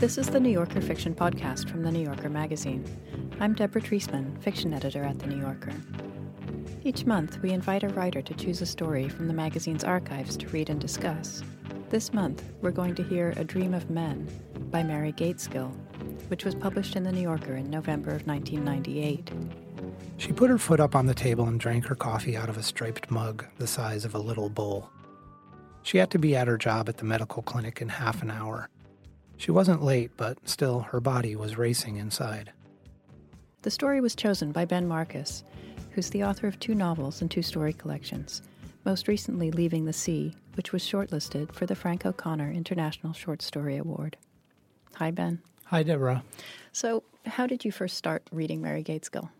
This is the New Yorker Fiction Podcast from The New Yorker magazine. I'm Deborah Treisman, fiction editor at The New Yorker. Each month, we invite a writer to choose a story from the magazine's archives to read and discuss. This month, we're going to hear A Dream of Men by Mary Gaitskill, which was published in The New Yorker in November of 1998. She put her foot up on the table and drank her coffee out of a striped mug the size of a little bowl. She had to be at her job at the medical clinic in half an hour. She wasn't late, but still, her body was racing inside. The story was chosen by Ben Marcus, who's the author of two novels and two story collections, most recently Leaving the Sea, which was shortlisted for the Frank O'Connor International Short Story Award. Hi, Ben. Hi, Deborah. So, how did you first start reading Mary Gaitskill?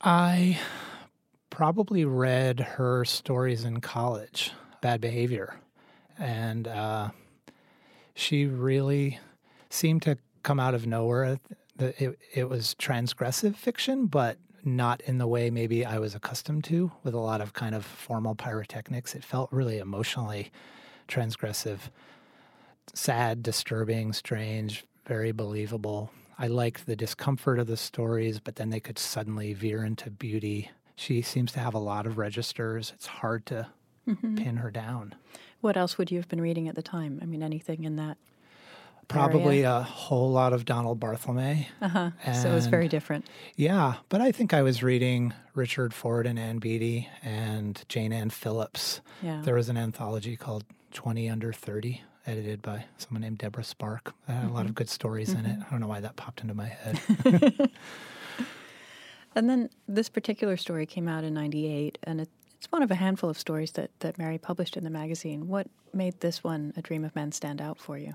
I probably read her stories in college, Bad Behavior. And uh, she really seemed to come out of nowhere. It, it was transgressive fiction, but not in the way maybe I was accustomed to, with a lot of kind of formal pyrotechnics. It felt really emotionally transgressive, sad, disturbing, strange, very believable. I liked the discomfort of the stories, but then they could suddenly veer into beauty. She seems to have a lot of registers. It's hard to mm-hmm. pin her down. What else would you have been reading at the time? I mean, anything in that? Probably area? a whole lot of Donald Barthelme. Uh huh. So it was very different. Yeah, but I think I was reading Richard Ford and Ann Beattie and Jayne Anne Phillips. Yeah. There was an anthology called 20 Under 30 edited by someone named Deborah Spark. That had mm-hmm. a lot of mm-hmm. good stories mm-hmm. in it. Mm-hmm. I don't know why that popped into my head. and then this particular story came out in 98, and it, it's one of a handful of stories that, that Mary published in the magazine. What made this one, A Dream of Men, stand out for you?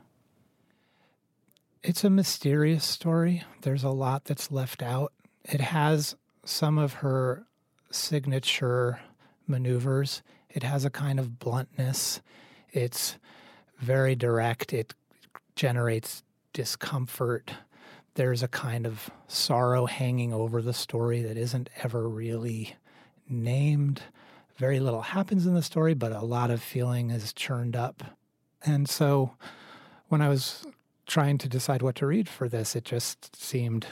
It's a mysterious story. There's a lot that's left out. It has some of her signature maneuvers. It has a kind of bluntness. It's very direct. It generates discomfort. There's a kind of sorrow hanging over the story that isn't ever really named very little happens in the story, but a lot of feeling is churned up. And so when I was trying to decide what to read for this, it just seemed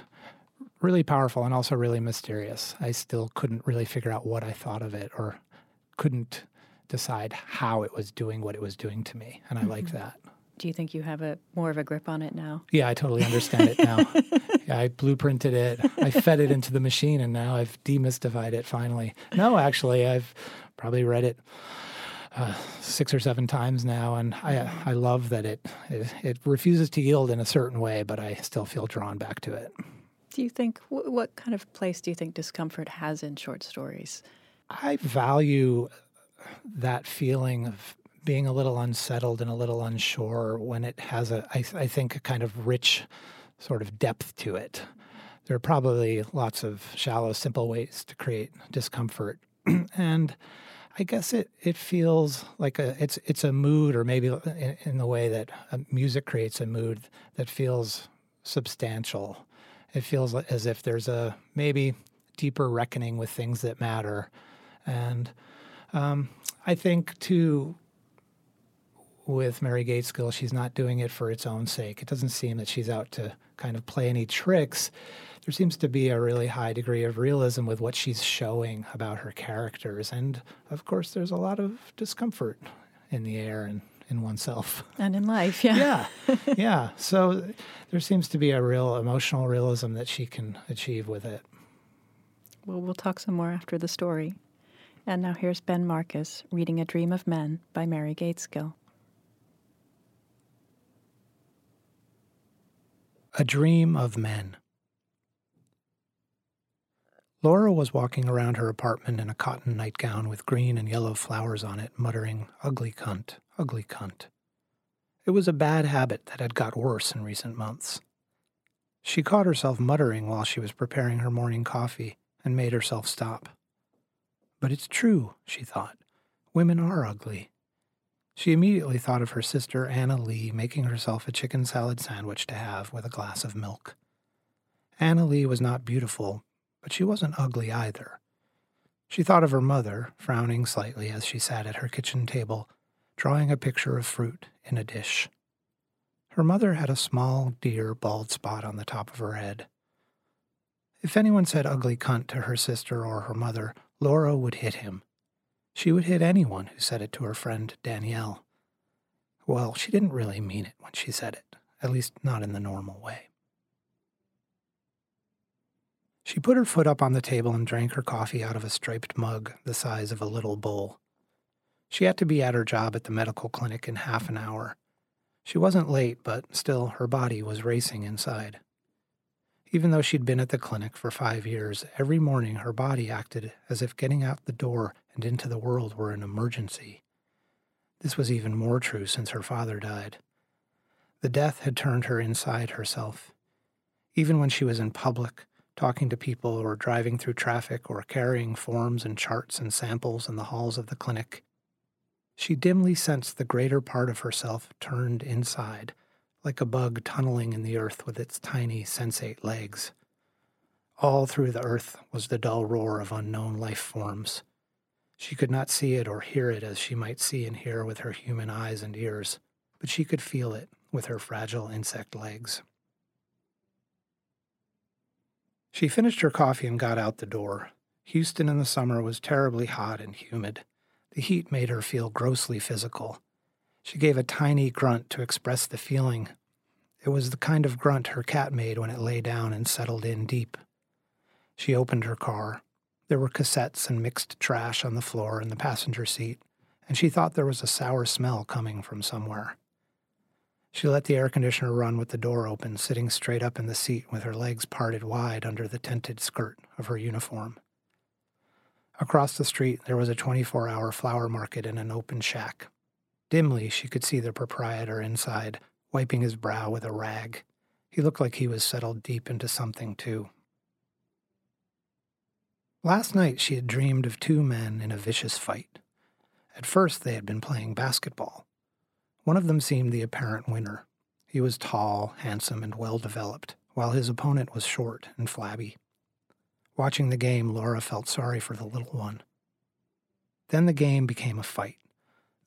really powerful and also really mysterious. I still couldn't really figure out what I thought of it or couldn't decide how it was doing what it was doing to me. And I mm-hmm. like that. Do you think you have a more of a grip on it now? Yeah, I totally understand it now. yeah, I blueprinted it. I fed it into the machine, and now I've demystified it finally. No, actually, I've probably read it uh, six or seven times now, and I I love that it, it, it refuses to yield in a certain way, but I still feel drawn back to it. Do you think what kind of place do you think discomfort has in short stories? I value that feeling of being a little unsettled and a little unsure when it has a, I, I think, a kind of rich sort of depth to it. There are probably lots of shallow, simple ways to create discomfort, and I guess it it feels like a it's it's a mood, or maybe in, in the way that uh, music creates a mood that feels substantial. It feels as if there's a maybe deeper reckoning with things that matter, and um, I think too with Mary Gaitskill, she's not doing it for its own sake. It doesn't seem that she's out to kind of play any tricks. There seems to be a really high degree of realism with what she's showing about her characters. And of course, there's a lot of discomfort in the air and in oneself. And in life, yeah. yeah. Yeah. So there seems to be a real emotional realism that she can achieve with it. Well, we'll talk some more after the story. And now here's Ben Marcus reading A Dream of Men by Mary Gaitskill. A Dream of Men. Laura was walking around her apartment in a cotton nightgown with green and yellow flowers on it, muttering, Ugly cunt, ugly cunt. It was a bad habit that had got worse in recent months. She caught herself muttering while she was preparing her morning coffee and made herself stop. But it's true, she thought. Women are ugly. She immediately thought of her sister Anna Lee making herself a chicken salad sandwich to have with a glass of milk. Anna Lee was not beautiful, but she wasn't ugly either. She thought of her mother, frowning slightly as she sat at her kitchen table, drawing a picture of fruit in a dish. Her mother had a small, dear, bald spot on the top of her head. If anyone said ugly cunt to her sister or her mother, Laura would hit him. She would hit anyone who said it to her friend Danielle. Well, she didn't really mean it when she said it, at least not in the normal way. She put her foot up on the table and drank her coffee out of a striped mug the size of a little bowl. She had to be at her job at the medical clinic in half an hour. She wasn't late, but still her body was racing inside. Even though she'd been at the clinic for five years, every morning her body acted as if getting out the door and into the world were an emergency. This was even more true since her father died. The death had turned her inside herself. Even when she was in public, talking to people or driving through traffic or carrying forms and charts and samples in the halls of the clinic, she dimly sensed the greater part of herself turned inside like a bug tunneling in the earth with its tiny sensate legs. All through the earth was the dull roar of unknown life forms. She could not see it or hear it as she might see and hear with her human eyes and ears, but she could feel it with her fragile insect legs. She finished her coffee and got out the door. Houston in the summer was terribly hot and humid. The heat made her feel grossly physical. She gave a tiny grunt to express the feeling. It was the kind of grunt her cat made when it lay down and settled in deep. She opened her car. There were cassettes and mixed trash on the floor in the passenger seat, and she thought there was a sour smell coming from somewhere. She let the air conditioner run with the door open, sitting straight up in the seat with her legs parted wide under the tented skirt of her uniform. Across the street, there was a 24 hour flower market in an open shack. Dimly, she could see the proprietor inside, wiping his brow with a rag. He looked like he was settled deep into something, too. Last night, she had dreamed of two men in a vicious fight. At first, they had been playing basketball. One of them seemed the apparent winner. He was tall, handsome, and well developed, while his opponent was short and flabby. Watching the game, Laura felt sorry for the little one. Then the game became a fight.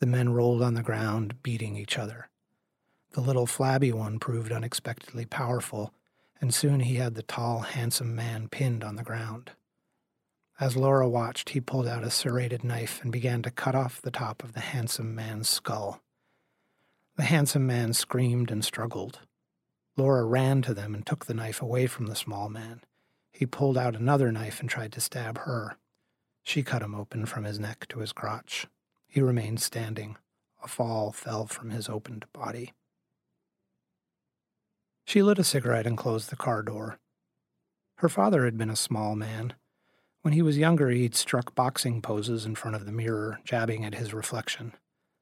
The men rolled on the ground, beating each other. The little flabby one proved unexpectedly powerful, and soon he had the tall, handsome man pinned on the ground. As Laura watched, he pulled out a serrated knife and began to cut off the top of the handsome man's skull. The handsome man screamed and struggled. Laura ran to them and took the knife away from the small man. He pulled out another knife and tried to stab her. She cut him open from his neck to his crotch. He remained standing. A fall fell from his opened body. She lit a cigarette and closed the car door. Her father had been a small man. When he was younger, he'd struck boxing poses in front of the mirror, jabbing at his reflection.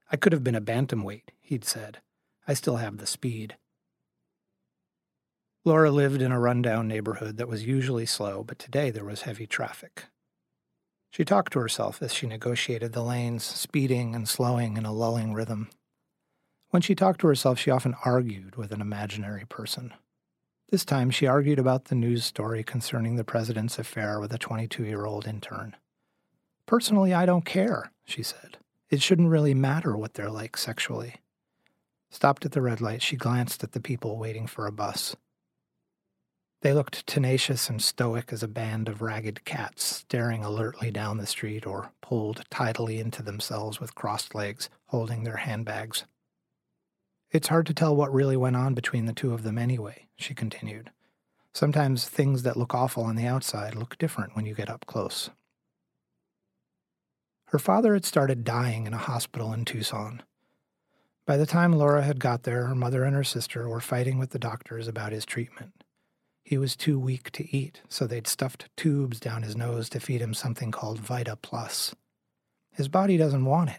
I could have been a bantamweight, he'd said. I still have the speed. Laura lived in a rundown neighborhood that was usually slow, but today there was heavy traffic. She talked to herself as she negotiated the lanes, speeding and slowing in a lulling rhythm. When she talked to herself, she often argued with an imaginary person. This time, she argued about the news story concerning the president's affair with a 22 year old intern. Personally, I don't care, she said. It shouldn't really matter what they're like sexually. Stopped at the red light, she glanced at the people waiting for a bus. They looked tenacious and stoic as a band of ragged cats staring alertly down the street or pulled tidily into themselves with crossed legs, holding their handbags. It's hard to tell what really went on between the two of them anyway, she continued. Sometimes things that look awful on the outside look different when you get up close. Her father had started dying in a hospital in Tucson. By the time Laura had got there, her mother and her sister were fighting with the doctors about his treatment. He was too weak to eat, so they'd stuffed tubes down his nose to feed him something called Vita Plus. His body doesn't want it.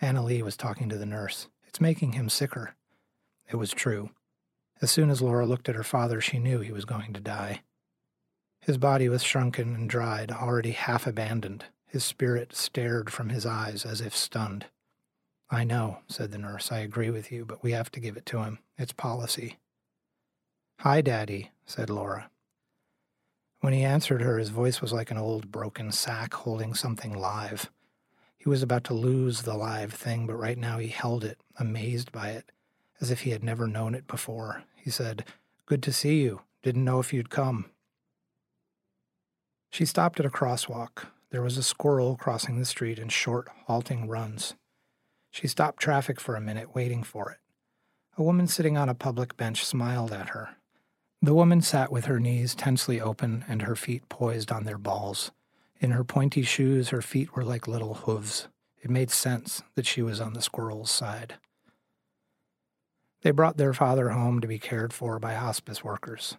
Anna Lee was talking to the nurse. It's making him sicker. It was true. As soon as Laura looked at her father, she knew he was going to die. His body was shrunken and dried, already half abandoned. His spirit stared from his eyes as if stunned. I know, said the nurse. I agree with you, but we have to give it to him. It's policy. Hi, Daddy, said Laura. When he answered her, his voice was like an old broken sack holding something live. He was about to lose the live thing, but right now he held it, amazed by it, as if he had never known it before. He said, Good to see you. Didn't know if you'd come. She stopped at a crosswalk. There was a squirrel crossing the street in short, halting runs. She stopped traffic for a minute, waiting for it. A woman sitting on a public bench smiled at her. The woman sat with her knees tensely open and her feet poised on their balls. In her pointy shoes, her feet were like little hooves. It made sense that she was on the squirrel's side. They brought their father home to be cared for by hospice workers.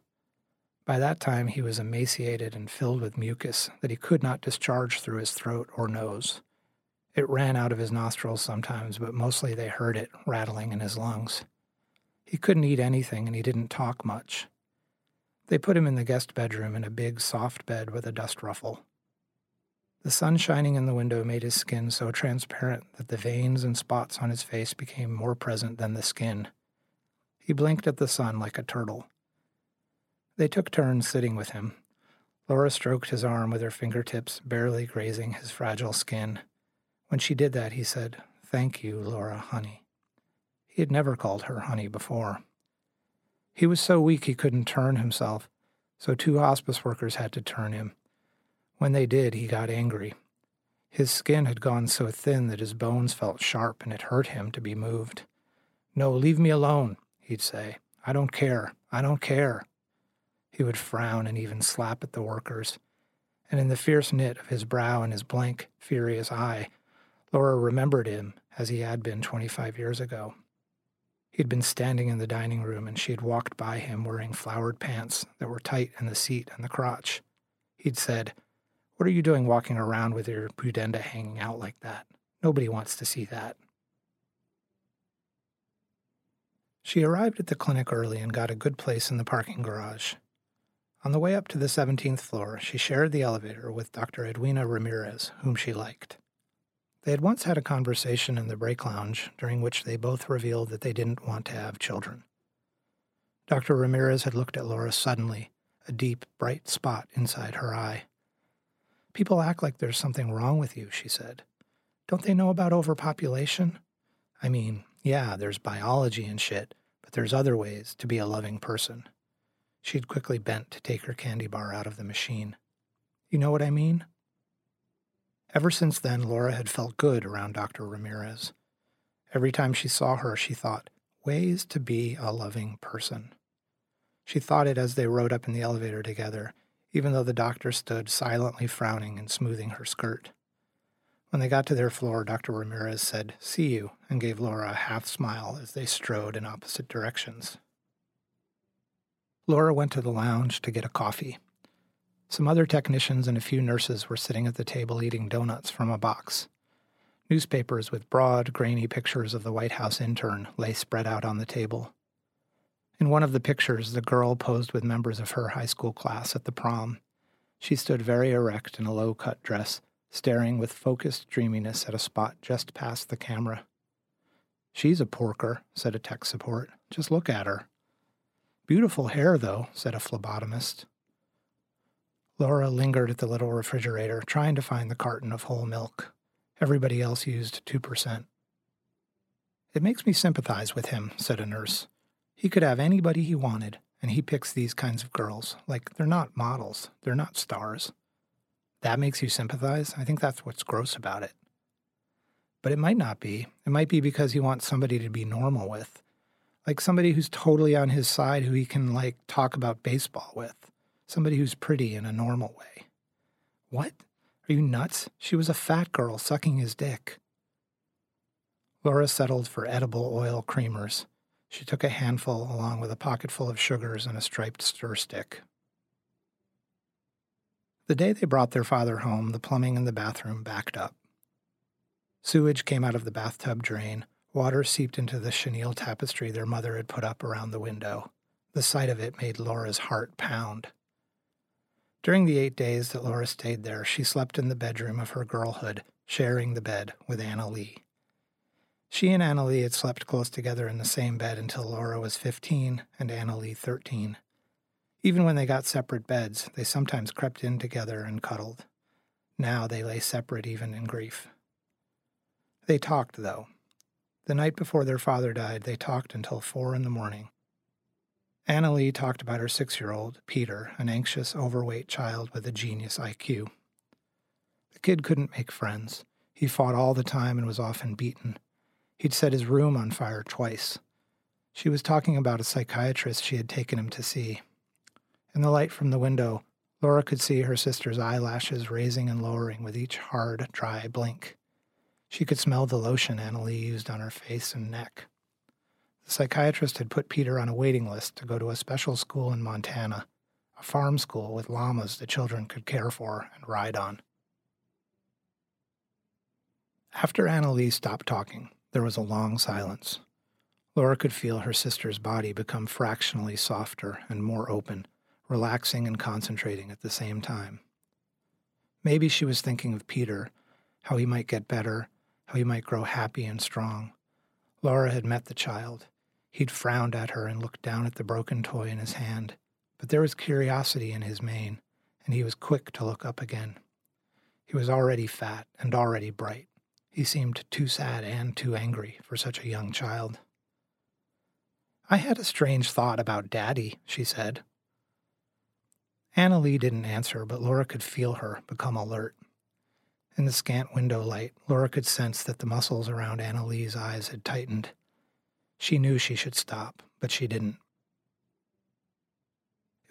By that time, he was emaciated and filled with mucus that he could not discharge through his throat or nose. It ran out of his nostrils sometimes, but mostly they heard it rattling in his lungs. He couldn't eat anything and he didn't talk much. They put him in the guest bedroom in a big, soft bed with a dust ruffle. The sun shining in the window made his skin so transparent that the veins and spots on his face became more present than the skin. He blinked at the sun like a turtle. They took turns sitting with him. Laura stroked his arm with her fingertips, barely grazing his fragile skin. When she did that, he said, Thank you, Laura, honey. He had never called her honey before. He was so weak he couldn't turn himself, so two hospice workers had to turn him. When they did, he got angry. His skin had gone so thin that his bones felt sharp and it hurt him to be moved. No, leave me alone, he'd say. I don't care. I don't care. He would frown and even slap at the workers. And in the fierce knit of his brow and his blank, furious eye, Laura remembered him as he had been 25 years ago. He'd been standing in the dining room and she had walked by him wearing flowered pants that were tight in the seat and the crotch. He'd said, What are you doing walking around with your pudenda hanging out like that? Nobody wants to see that. She arrived at the clinic early and got a good place in the parking garage. On the way up to the 17th floor, she shared the elevator with Dr. Edwina Ramirez, whom she liked. They had once had a conversation in the break lounge during which they both revealed that they didn't want to have children. Dr. Ramirez had looked at Laura suddenly, a deep, bright spot inside her eye. People act like there's something wrong with you, she said. Don't they know about overpopulation? I mean, yeah, there's biology and shit, but there's other ways to be a loving person. She'd quickly bent to take her candy bar out of the machine. You know what I mean? Ever since then, Laura had felt good around Dr. Ramirez. Every time she saw her, she thought, ways to be a loving person. She thought it as they rode up in the elevator together, even though the doctor stood silently frowning and smoothing her skirt. When they got to their floor, Dr. Ramirez said, See you, and gave Laura a half smile as they strode in opposite directions. Laura went to the lounge to get a coffee. Some other technicians and a few nurses were sitting at the table eating donuts from a box. Newspapers with broad, grainy pictures of the White House intern lay spread out on the table. In one of the pictures, the girl posed with members of her high school class at the prom. She stood very erect in a low cut dress, staring with focused dreaminess at a spot just past the camera. She's a porker, said a tech support. Just look at her. Beautiful hair, though, said a phlebotomist. Laura lingered at the little refrigerator, trying to find the carton of whole milk. Everybody else used 2%. It makes me sympathize with him, said a nurse. He could have anybody he wanted, and he picks these kinds of girls. Like, they're not models, they're not stars. That makes you sympathize? I think that's what's gross about it. But it might not be. It might be because he wants somebody to be normal with. Like somebody who's totally on his side who he can, like, talk about baseball with somebody who's pretty in a normal way. What? Are you nuts? She was a fat girl sucking his dick. Laura settled for edible oil creamers. She took a handful along with a pocketful of sugars and a striped stir stick. The day they brought their father home, the plumbing in the bathroom backed up. Sewage came out of the bathtub drain. Water seeped into the chenille tapestry their mother had put up around the window. The sight of it made Laura's heart pound. During the eight days that Laura stayed there, she slept in the bedroom of her girlhood, sharing the bed with Anna Lee. She and Anna Lee had slept close together in the same bed until Laura was 15 and Anna Lee 13. Even when they got separate beds, they sometimes crept in together and cuddled. Now they lay separate even in grief. They talked, though. The night before their father died, they talked until four in the morning. Anna Lee talked about her six year old, Peter, an anxious, overweight child with a genius IQ. The kid couldn't make friends. He fought all the time and was often beaten. He'd set his room on fire twice. She was talking about a psychiatrist she had taken him to see. In the light from the window, Laura could see her sister's eyelashes raising and lowering with each hard, dry blink. She could smell the lotion Anna Lee used on her face and neck. The psychiatrist had put Peter on a waiting list to go to a special school in Montana, a farm school with llamas the children could care for and ride on. After Anna Lee stopped talking, there was a long silence. Laura could feel her sister's body become fractionally softer and more open relaxing and concentrating at the same time. Maybe she was thinking of Peter, how he might get better, how he might grow happy and strong. Laura had met the child. He'd frowned at her and looked down at the broken toy in his hand, but there was curiosity in his mane, and he was quick to look up again. He was already fat and already bright. He seemed too sad and too angry for such a young child. I had a strange thought about Daddy, she said, Anna Lee didn't answer, but Laura could feel her become alert. In the scant window light, Laura could sense that the muscles around Anna Lee's eyes had tightened. She knew she should stop, but she didn't.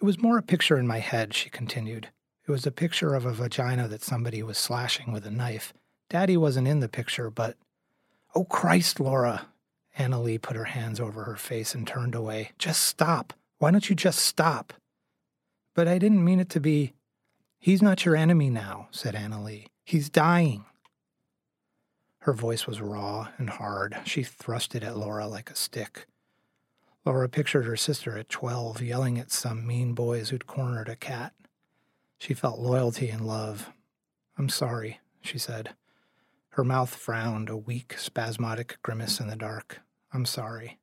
It was more a picture in my head, she continued. It was a picture of a vagina that somebody was slashing with a knife. Daddy wasn't in the picture, but. Oh, Christ, Laura! Anna Lee put her hands over her face and turned away. Just stop. Why don't you just stop? But I didn't mean it to be. He's not your enemy now, said Anna Lee. He's dying. Her voice was raw and hard. She thrust it at Laura like a stick. Laura pictured her sister at 12 yelling at some mean boys who'd cornered a cat. She felt loyalty and love. I'm sorry, she said. Her mouth frowned, a weak, spasmodic grimace in the dark. I'm sorry.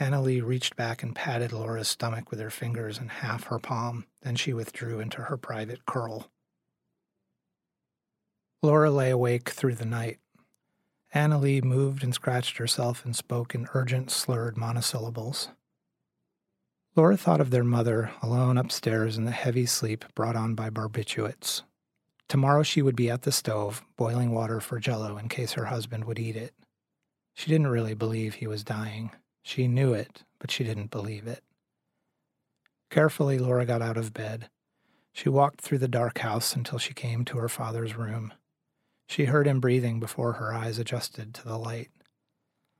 Anna Lee reached back and patted Laura's stomach with her fingers and half her palm. Then she withdrew into her private curl. Laura lay awake through the night. Anna Lee moved and scratched herself and spoke in urgent, slurred monosyllables. Laura thought of their mother, alone upstairs in the heavy sleep brought on by barbiturates. Tomorrow she would be at the stove, boiling water for jello in case her husband would eat it. She didn't really believe he was dying. She knew it, but she didn't believe it. Carefully, Laura got out of bed. She walked through the dark house until she came to her father's room. She heard him breathing before her eyes adjusted to the light.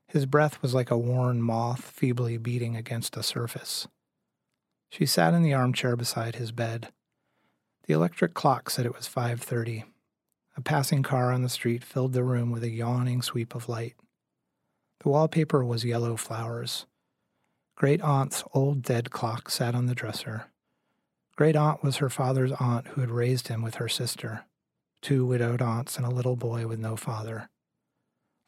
His breath was like a worn moth feebly beating against a surface. She sat in the armchair beside his bed. The electric clock said it was 5:30. A passing car on the street filled the room with a yawning sweep of light. The wallpaper was yellow flowers. Great Aunt's old dead clock sat on the dresser. Great Aunt was her father's aunt who had raised him with her sister, two widowed aunts and a little boy with no father.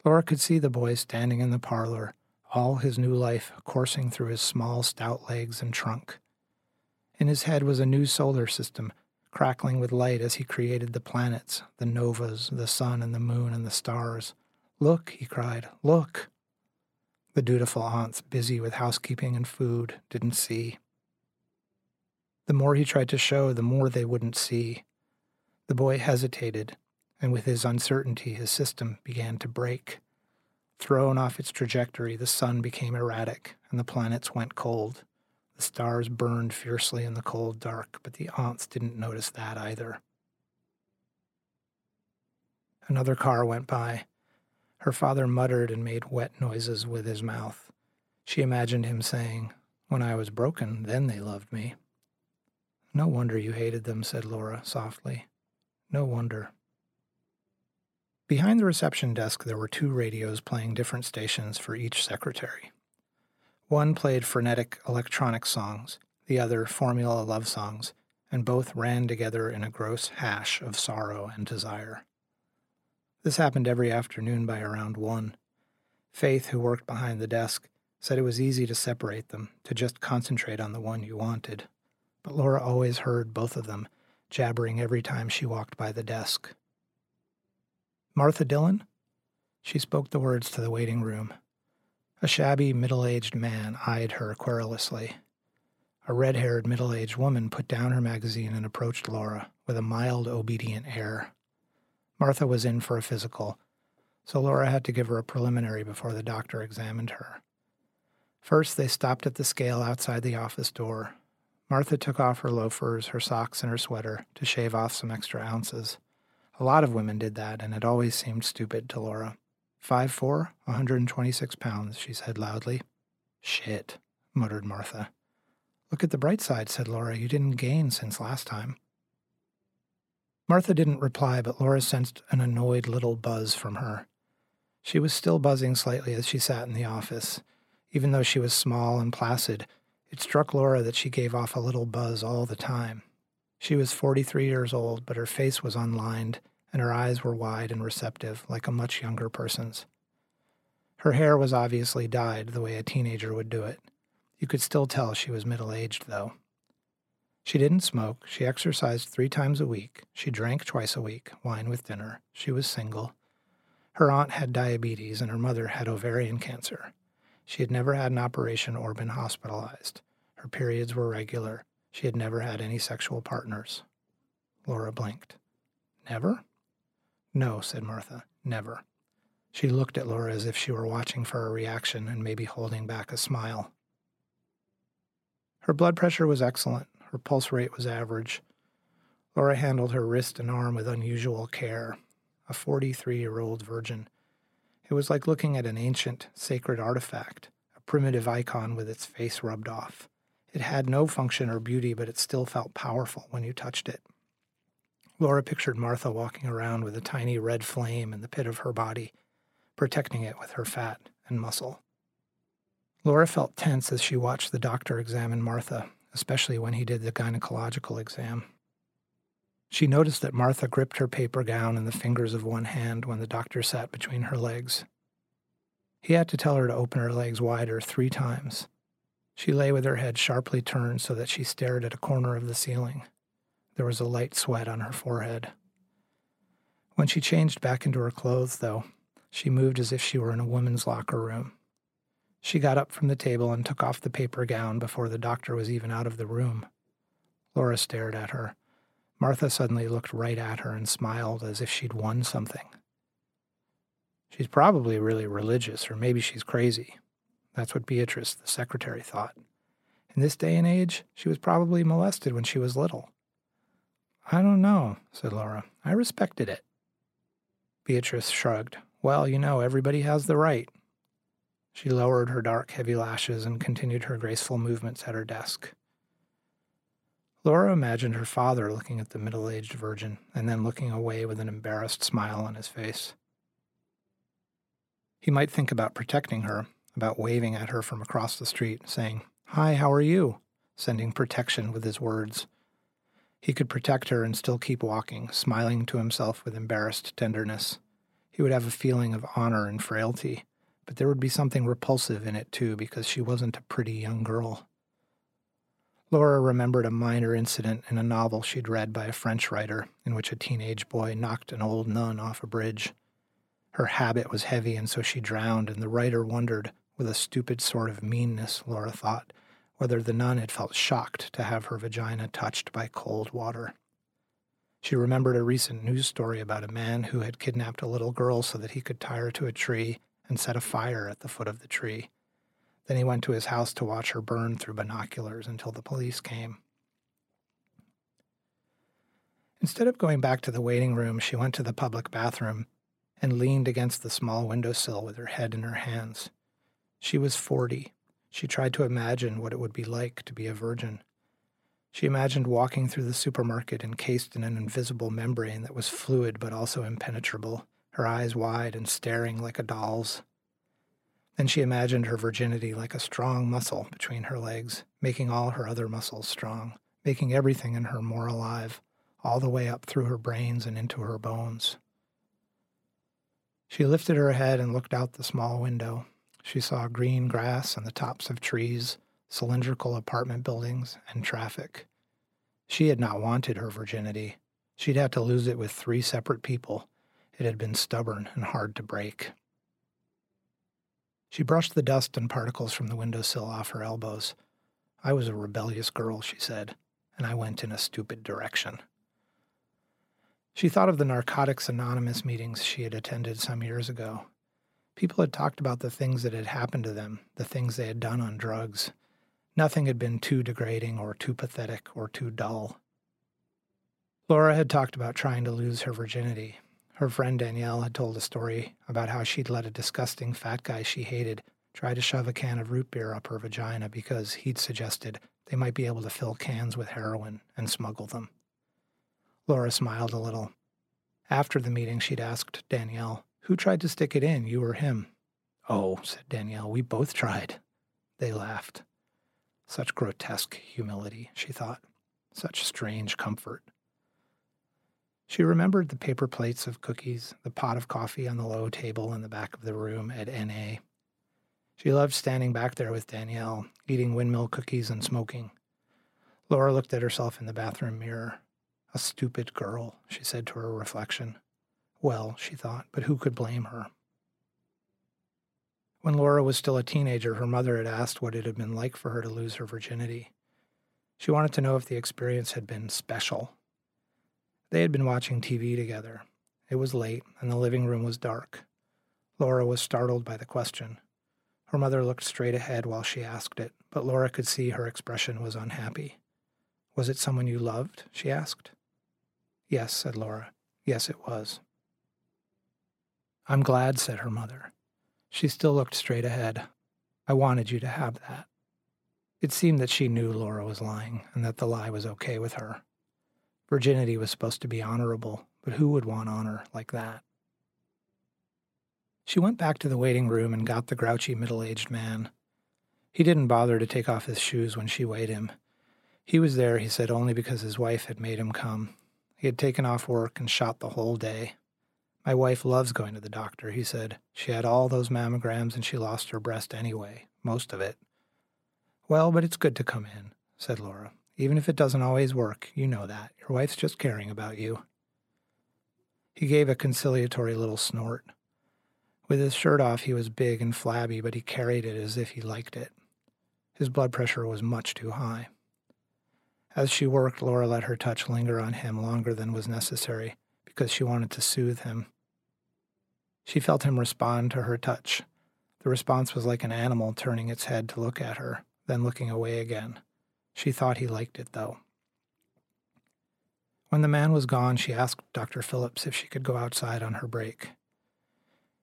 Laura could see the boy standing in the parlor, all his new life coursing through his small, stout legs and trunk. In his head was a new solar system, crackling with light as he created the planets, the novas, the sun and the moon and the stars. Look, he cried, look! The dutiful aunts, busy with housekeeping and food, didn't see. The more he tried to show, the more they wouldn't see. The boy hesitated, and with his uncertainty, his system began to break. Thrown off its trajectory, the sun became erratic, and the planets went cold. The stars burned fiercely in the cold dark, but the aunts didn't notice that either. Another car went by. Her father muttered and made wet noises with his mouth. She imagined him saying, When I was broken, then they loved me. No wonder you hated them, said Laura softly. No wonder. Behind the reception desk, there were two radios playing different stations for each secretary. One played frenetic electronic songs, the other formula love songs, and both ran together in a gross hash of sorrow and desire. This happened every afternoon by around one. Faith, who worked behind the desk, said it was easy to separate them, to just concentrate on the one you wanted. But Laura always heard both of them, jabbering every time she walked by the desk. Martha Dillon? She spoke the words to the waiting room. A shabby, middle aged man eyed her querulously. A red haired, middle aged woman put down her magazine and approached Laura with a mild, obedient air. Martha was in for a physical, so Laura had to give her a preliminary before the doctor examined her. First, they stopped at the scale outside the office door. Martha took off her loafers, her socks, and her sweater to shave off some extra ounces. A lot of women did that, and it always seemed stupid to Laura. Five four, 126 pounds, she said loudly. Shit, muttered Martha. Look at the bright side, said Laura. You didn't gain since last time. Martha didn't reply, but Laura sensed an annoyed little buzz from her. She was still buzzing slightly as she sat in the office. Even though she was small and placid, it struck Laura that she gave off a little buzz all the time. She was 43 years old, but her face was unlined, and her eyes were wide and receptive, like a much younger person's. Her hair was obviously dyed the way a teenager would do it. You could still tell she was middle aged, though. She didn't smoke. She exercised three times a week. She drank twice a week, wine with dinner. She was single. Her aunt had diabetes and her mother had ovarian cancer. She had never had an operation or been hospitalized. Her periods were regular. She had never had any sexual partners. Laura blinked. Never? No, said Martha. Never. She looked at Laura as if she were watching for a reaction and maybe holding back a smile. Her blood pressure was excellent. Her pulse rate was average. Laura handled her wrist and arm with unusual care a 43 year old virgin. It was like looking at an ancient, sacred artifact, a primitive icon with its face rubbed off. It had no function or beauty, but it still felt powerful when you touched it. Laura pictured Martha walking around with a tiny red flame in the pit of her body, protecting it with her fat and muscle. Laura felt tense as she watched the doctor examine Martha, especially when he did the gynecological exam. She noticed that Martha gripped her paper gown in the fingers of one hand when the doctor sat between her legs. He had to tell her to open her legs wider three times. She lay with her head sharply turned so that she stared at a corner of the ceiling. There was a light sweat on her forehead. When she changed back into her clothes, though, she moved as if she were in a women's locker room. She got up from the table and took off the paper gown before the doctor was even out of the room. Laura stared at her. Martha suddenly looked right at her and smiled as if she'd won something. She's probably really religious, or maybe she's crazy. That's what Beatrice, the secretary, thought. In this day and age, she was probably molested when she was little. I don't know, said Laura. I respected it. Beatrice shrugged. Well, you know, everybody has the right. She lowered her dark, heavy lashes and continued her graceful movements at her desk. Laura imagined her father looking at the middle aged virgin and then looking away with an embarrassed smile on his face. He might think about protecting her, about waving at her from across the street, saying, Hi, how are you? sending protection with his words. He could protect her and still keep walking, smiling to himself with embarrassed tenderness. He would have a feeling of honor and frailty, but there would be something repulsive in it too because she wasn't a pretty young girl. Laura remembered a minor incident in a novel she'd read by a French writer in which a teenage boy knocked an old nun off a bridge. Her habit was heavy, and so she drowned, and the writer wondered, with a stupid sort of meanness, Laura thought, whether the nun had felt shocked to have her vagina touched by cold water. She remembered a recent news story about a man who had kidnapped a little girl so that he could tie her to a tree and set a fire at the foot of the tree. Then he went to his house to watch her burn through binoculars until the police came. Instead of going back to the waiting room, she went to the public bathroom and leaned against the small windowsill with her head in her hands. She was 40. She tried to imagine what it would be like to be a virgin. She imagined walking through the supermarket encased in an invisible membrane that was fluid but also impenetrable, her eyes wide and staring like a doll's. Then she imagined her virginity like a strong muscle between her legs, making all her other muscles strong, making everything in her more alive, all the way up through her brains and into her bones. She lifted her head and looked out the small window. She saw green grass and the tops of trees, cylindrical apartment buildings, and traffic. She had not wanted her virginity. She'd had to lose it with three separate people. It had been stubborn and hard to break. She brushed the dust and particles from the windowsill off her elbows. I was a rebellious girl, she said, and I went in a stupid direction. She thought of the Narcotics Anonymous meetings she had attended some years ago. People had talked about the things that had happened to them, the things they had done on drugs. Nothing had been too degrading or too pathetic or too dull. Laura had talked about trying to lose her virginity. Her friend Danielle had told a story about how she'd let a disgusting fat guy she hated try to shove a can of root beer up her vagina because he'd suggested they might be able to fill cans with heroin and smuggle them. Laura smiled a little. After the meeting, she'd asked Danielle, Who tried to stick it in, you or him? Oh, said Danielle, we both tried. They laughed. Such grotesque humility, she thought. Such strange comfort. She remembered the paper plates of cookies, the pot of coffee on the low table in the back of the room at NA. She loved standing back there with Danielle, eating windmill cookies and smoking. Laura looked at herself in the bathroom mirror. A stupid girl, she said to her reflection. Well, she thought, but who could blame her? When Laura was still a teenager, her mother had asked what it had been like for her to lose her virginity. She wanted to know if the experience had been special. They had been watching TV together. It was late, and the living room was dark. Laura was startled by the question. Her mother looked straight ahead while she asked it, but Laura could see her expression was unhappy. Was it someone you loved? she asked. Yes, said Laura. Yes, it was. I'm glad, said her mother. She still looked straight ahead. I wanted you to have that. It seemed that she knew Laura was lying and that the lie was okay with her. Virginity was supposed to be honorable, but who would want honor like that? She went back to the waiting room and got the grouchy middle aged man. He didn't bother to take off his shoes when she weighed him. He was there, he said, only because his wife had made him come. He had taken off work and shot the whole day. My wife loves going to the doctor, he said. She had all those mammograms and she lost her breast anyway, most of it. Well, but it's good to come in, said Laura. Even if it doesn't always work, you know that. Your wife's just caring about you. He gave a conciliatory little snort. With his shirt off, he was big and flabby, but he carried it as if he liked it. His blood pressure was much too high. As she worked, Laura let her touch linger on him longer than was necessary because she wanted to soothe him. She felt him respond to her touch. The response was like an animal turning its head to look at her, then looking away again. She thought he liked it, though. When the man was gone, she asked Dr. Phillips if she could go outside on her break.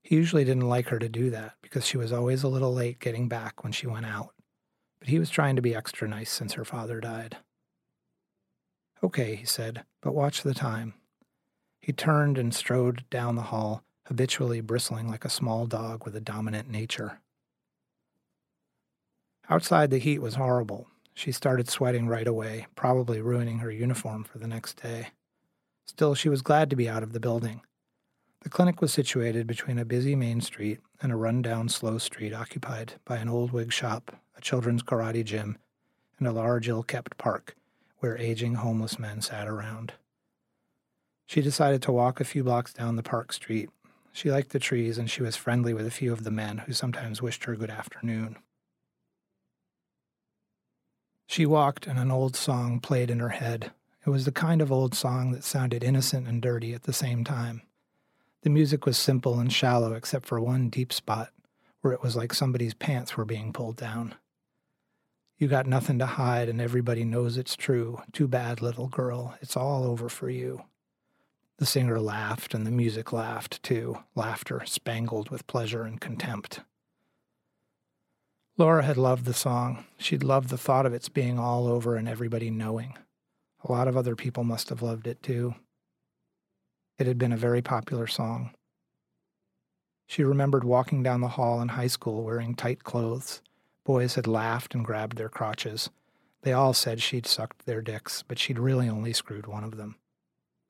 He usually didn't like her to do that because she was always a little late getting back when she went out, but he was trying to be extra nice since her father died. Okay, he said, but watch the time. He turned and strode down the hall, habitually bristling like a small dog with a dominant nature. Outside, the heat was horrible. She started sweating right away, probably ruining her uniform for the next day. Still, she was glad to be out of the building. The clinic was situated between a busy main street and a run-down slow street occupied by an old wig shop, a children's karate gym, and a large ill-kept park where aging homeless men sat around. She decided to walk a few blocks down the park street. She liked the trees and she was friendly with a few of the men who sometimes wished her good afternoon. She walked and an old song played in her head. It was the kind of old song that sounded innocent and dirty at the same time. The music was simple and shallow except for one deep spot where it was like somebody's pants were being pulled down. You got nothing to hide, and everybody knows it's true. Too bad, little girl. It's all over for you. The singer laughed, and the music laughed too, laughter spangled with pleasure and contempt. Laura had loved the song. She'd loved the thought of its being all over and everybody knowing. A lot of other people must have loved it too. It had been a very popular song. She remembered walking down the hall in high school wearing tight clothes Boys had laughed and grabbed their crotches. They all said she'd sucked their dicks, but she'd really only screwed one of them.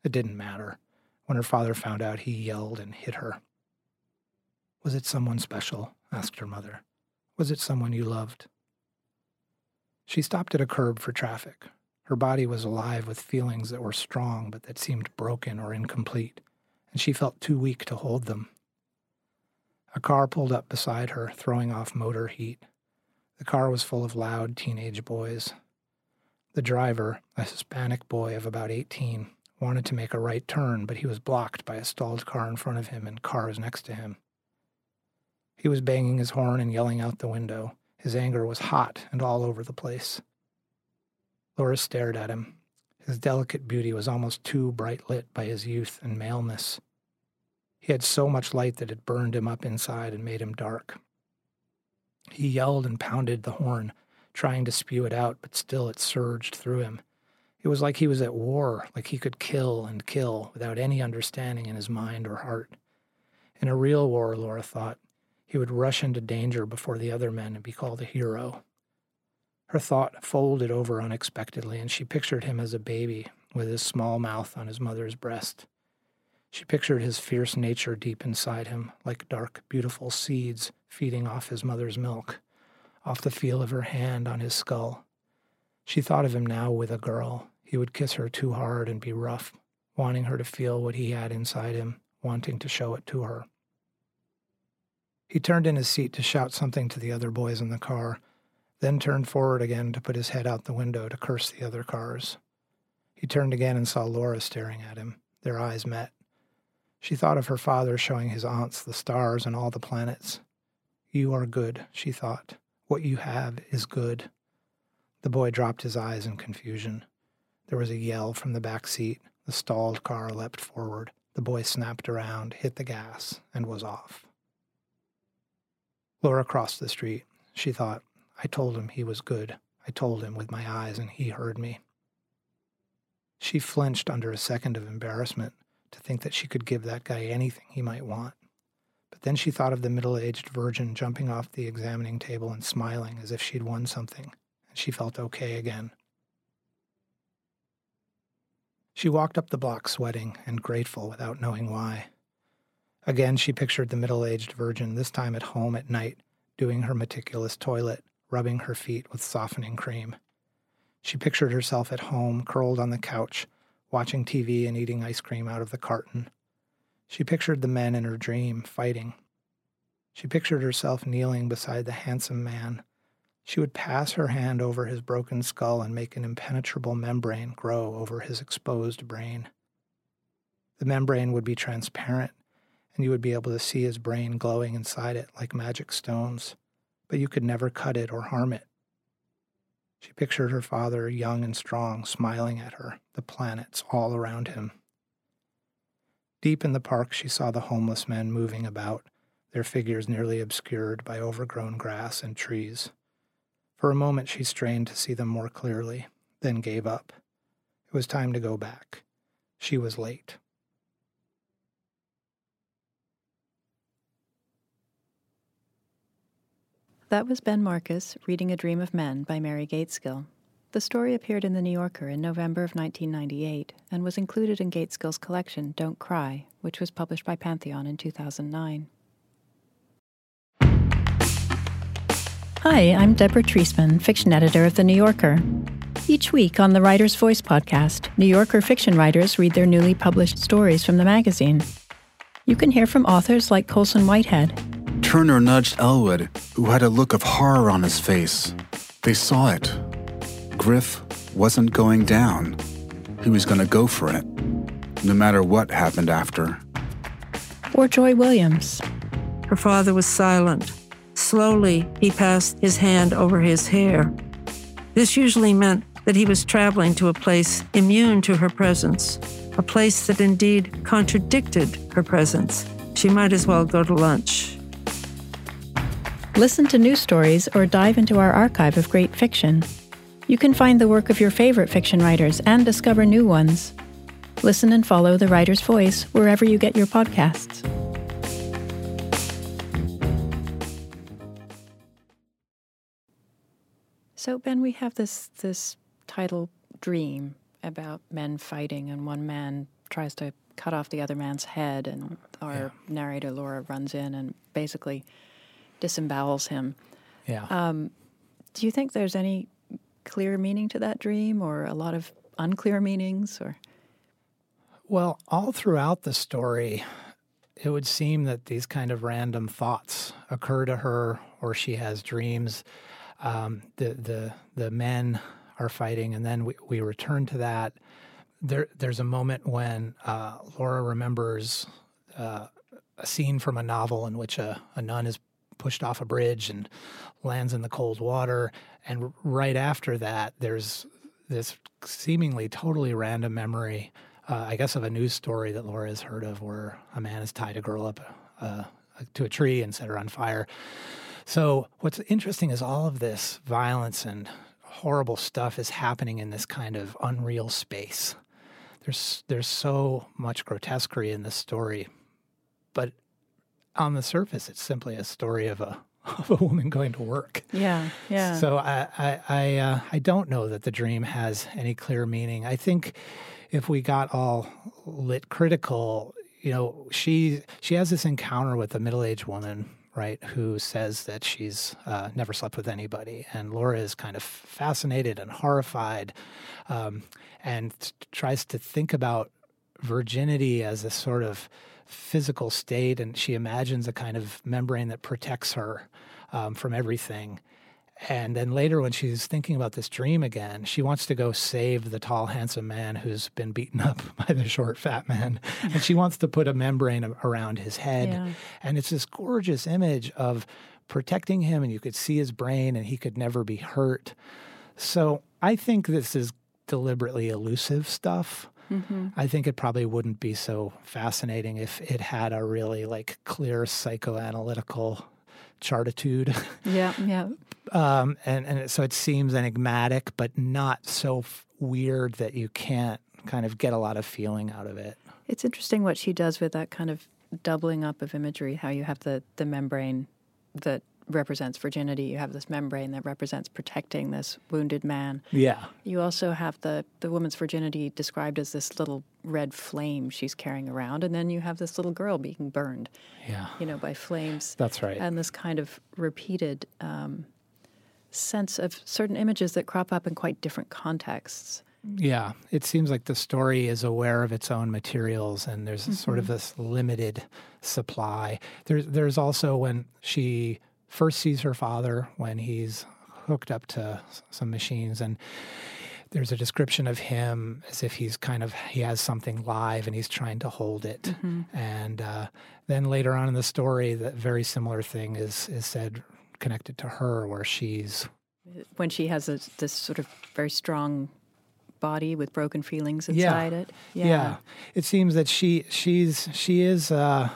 It didn't matter. When her father found out, he yelled and hit her. Was it someone special? asked her mother. Was it someone you loved? She stopped at a curb for traffic. Her body was alive with feelings that were strong but that seemed broken or incomplete, and she felt too weak to hold them. A car pulled up beside her, throwing off motor heat. The car was full of loud teenage boys. The driver, a Hispanic boy of about 18, wanted to make a right turn, but he was blocked by a stalled car in front of him and cars next to him. He was banging his horn and yelling out the window. His anger was hot and all over the place. Laura stared at him. His delicate beauty was almost too bright lit by his youth and maleness. He had so much light that it burned him up inside and made him dark. He yelled and pounded the horn, trying to spew it out, but still it surged through him. It was like he was at war, like he could kill and kill without any understanding in his mind or heart. In a real war, Laura thought, he would rush into danger before the other men and be called a hero. Her thought folded over unexpectedly, and she pictured him as a baby with his small mouth on his mother's breast. She pictured his fierce nature deep inside him, like dark, beautiful seeds feeding off his mother's milk, off the feel of her hand on his skull. She thought of him now with a girl. He would kiss her too hard and be rough, wanting her to feel what he had inside him, wanting to show it to her. He turned in his seat to shout something to the other boys in the car, then turned forward again to put his head out the window to curse the other cars. He turned again and saw Laura staring at him. Their eyes met. She thought of her father showing his aunts the stars and all the planets. You are good, she thought. What you have is good. The boy dropped his eyes in confusion. There was a yell from the back seat. The stalled car leapt forward. The boy snapped around, hit the gas, and was off. Laura crossed the street. She thought, I told him he was good. I told him with my eyes, and he heard me. She flinched under a second of embarrassment to think that she could give that guy anything he might want. But then she thought of the middle aged virgin jumping off the examining table and smiling as if she'd won something, and she felt okay again. She walked up the block sweating and grateful without knowing why. Again, she pictured the middle aged virgin, this time at home at night, doing her meticulous toilet, rubbing her feet with softening cream. She pictured herself at home, curled on the couch, watching TV and eating ice cream out of the carton. She pictured the men in her dream fighting. She pictured herself kneeling beside the handsome man. She would pass her hand over his broken skull and make an impenetrable membrane grow over his exposed brain. The membrane would be transparent, and you would be able to see his brain glowing inside it like magic stones, but you could never cut it or harm it. She pictured her father, young and strong, smiling at her, the planets all around him. Deep in the park, she saw the homeless men moving about, their figures nearly obscured by overgrown grass and trees. For a moment, she strained to see them more clearly, then gave up. It was time to go back. She was late. That was Ben Marcus reading A Dream of Men by Mary Gaitskill. The story appeared in The New Yorker in November of 1998 and was included in Gaitskill's collection Don't Cry, which was published by Pantheon in 2009. Hi, I'm Deborah Treisman, fiction editor of The New Yorker. Each week on the Writer's Voice podcast, New Yorker fiction writers read their newly published stories from the magazine. You can hear from authors like Colson Whitehead, Turner nudged Elwood, who had a look of horror on his face. They saw it. Griff wasn't going down. He was going to go for it, no matter what happened after. Or Joy Williams. Her father was silent. Slowly, he passed his hand over his hair. This usually meant that he was traveling to a place immune to her presence, a place that indeed contradicted her presence. She might as well go to lunch. Listen to news stories or dive into our archive of great fiction. You can find the work of your favorite fiction writers and discover new ones. Listen and follow The Writer's Voice wherever you get your podcasts. So, Ben, we have this, this title dream about men fighting, and one man tries to cut off the other man's head, and our yeah. narrator, Laura, runs in and basically disembowels him. Yeah. Um, do you think there's any clear meaning to that dream, or a lot of unclear meanings, or? Well, all throughout the story, it would seem that these kind of random thoughts occur to her, or she has dreams. Um, the the the men are fighting, and then we, we return to that. There, there's a moment when uh, Laura remembers uh, a scene from a novel in which a, a nun is pushed off a bridge and lands in the cold water. And right after that, there's this seemingly totally random memory, uh, I guess, of a news story that Laura has heard of where a man has tied a girl up uh, to a tree and set her on fire. So, what's interesting is all of this violence and horrible stuff is happening in this kind of unreal space. There's there's so much grotesquerie in this story, but on the surface, it's simply a story of a of a woman going to work. Yeah, yeah. So I I I, uh, I don't know that the dream has any clear meaning. I think if we got all lit critical, you know, she she has this encounter with a middle aged woman right, who says that she's uh, never slept with anybody. And Laura is kind of fascinated and horrified um, and t- tries to think about virginity as a sort of physical state. And she imagines a kind of membrane that protects her um, from everything. And then later, when she's thinking about this dream again, she wants to go save the tall, handsome man who's been beaten up by the short, fat man. And she wants to put a membrane around his head. Yeah. And it's this gorgeous image of protecting him, and you could see his brain, and he could never be hurt. So I think this is deliberately elusive stuff. Mm-hmm. I think it probably wouldn't be so fascinating if it had a really like clear psychoanalytical chartitude. Yeah, yeah. um, and and so it seems enigmatic, but not so f- weird that you can't kind of get a lot of feeling out of it. It's interesting what she does with that kind of doubling up of imagery. How you have the the membrane that represents virginity. You have this membrane that represents protecting this wounded man. Yeah. You also have the the woman's virginity described as this little red flame she's carrying around, and then you have this little girl being burned. Yeah. You know, by flames. That's right. And this kind of repeated um, sense of certain images that crop up in quite different contexts. Yeah, it seems like the story is aware of its own materials, and there's mm-hmm. sort of mm-hmm. this limited supply. There's there's also when she first sees her father when he's hooked up to some machines and there's a description of him as if he's kind of he has something live and he's trying to hold it mm-hmm. and uh, then later on in the story that very similar thing is is said connected to her where she's when she has a, this sort of very strong body with broken feelings inside yeah. it yeah. yeah it seems that she she's she is uh,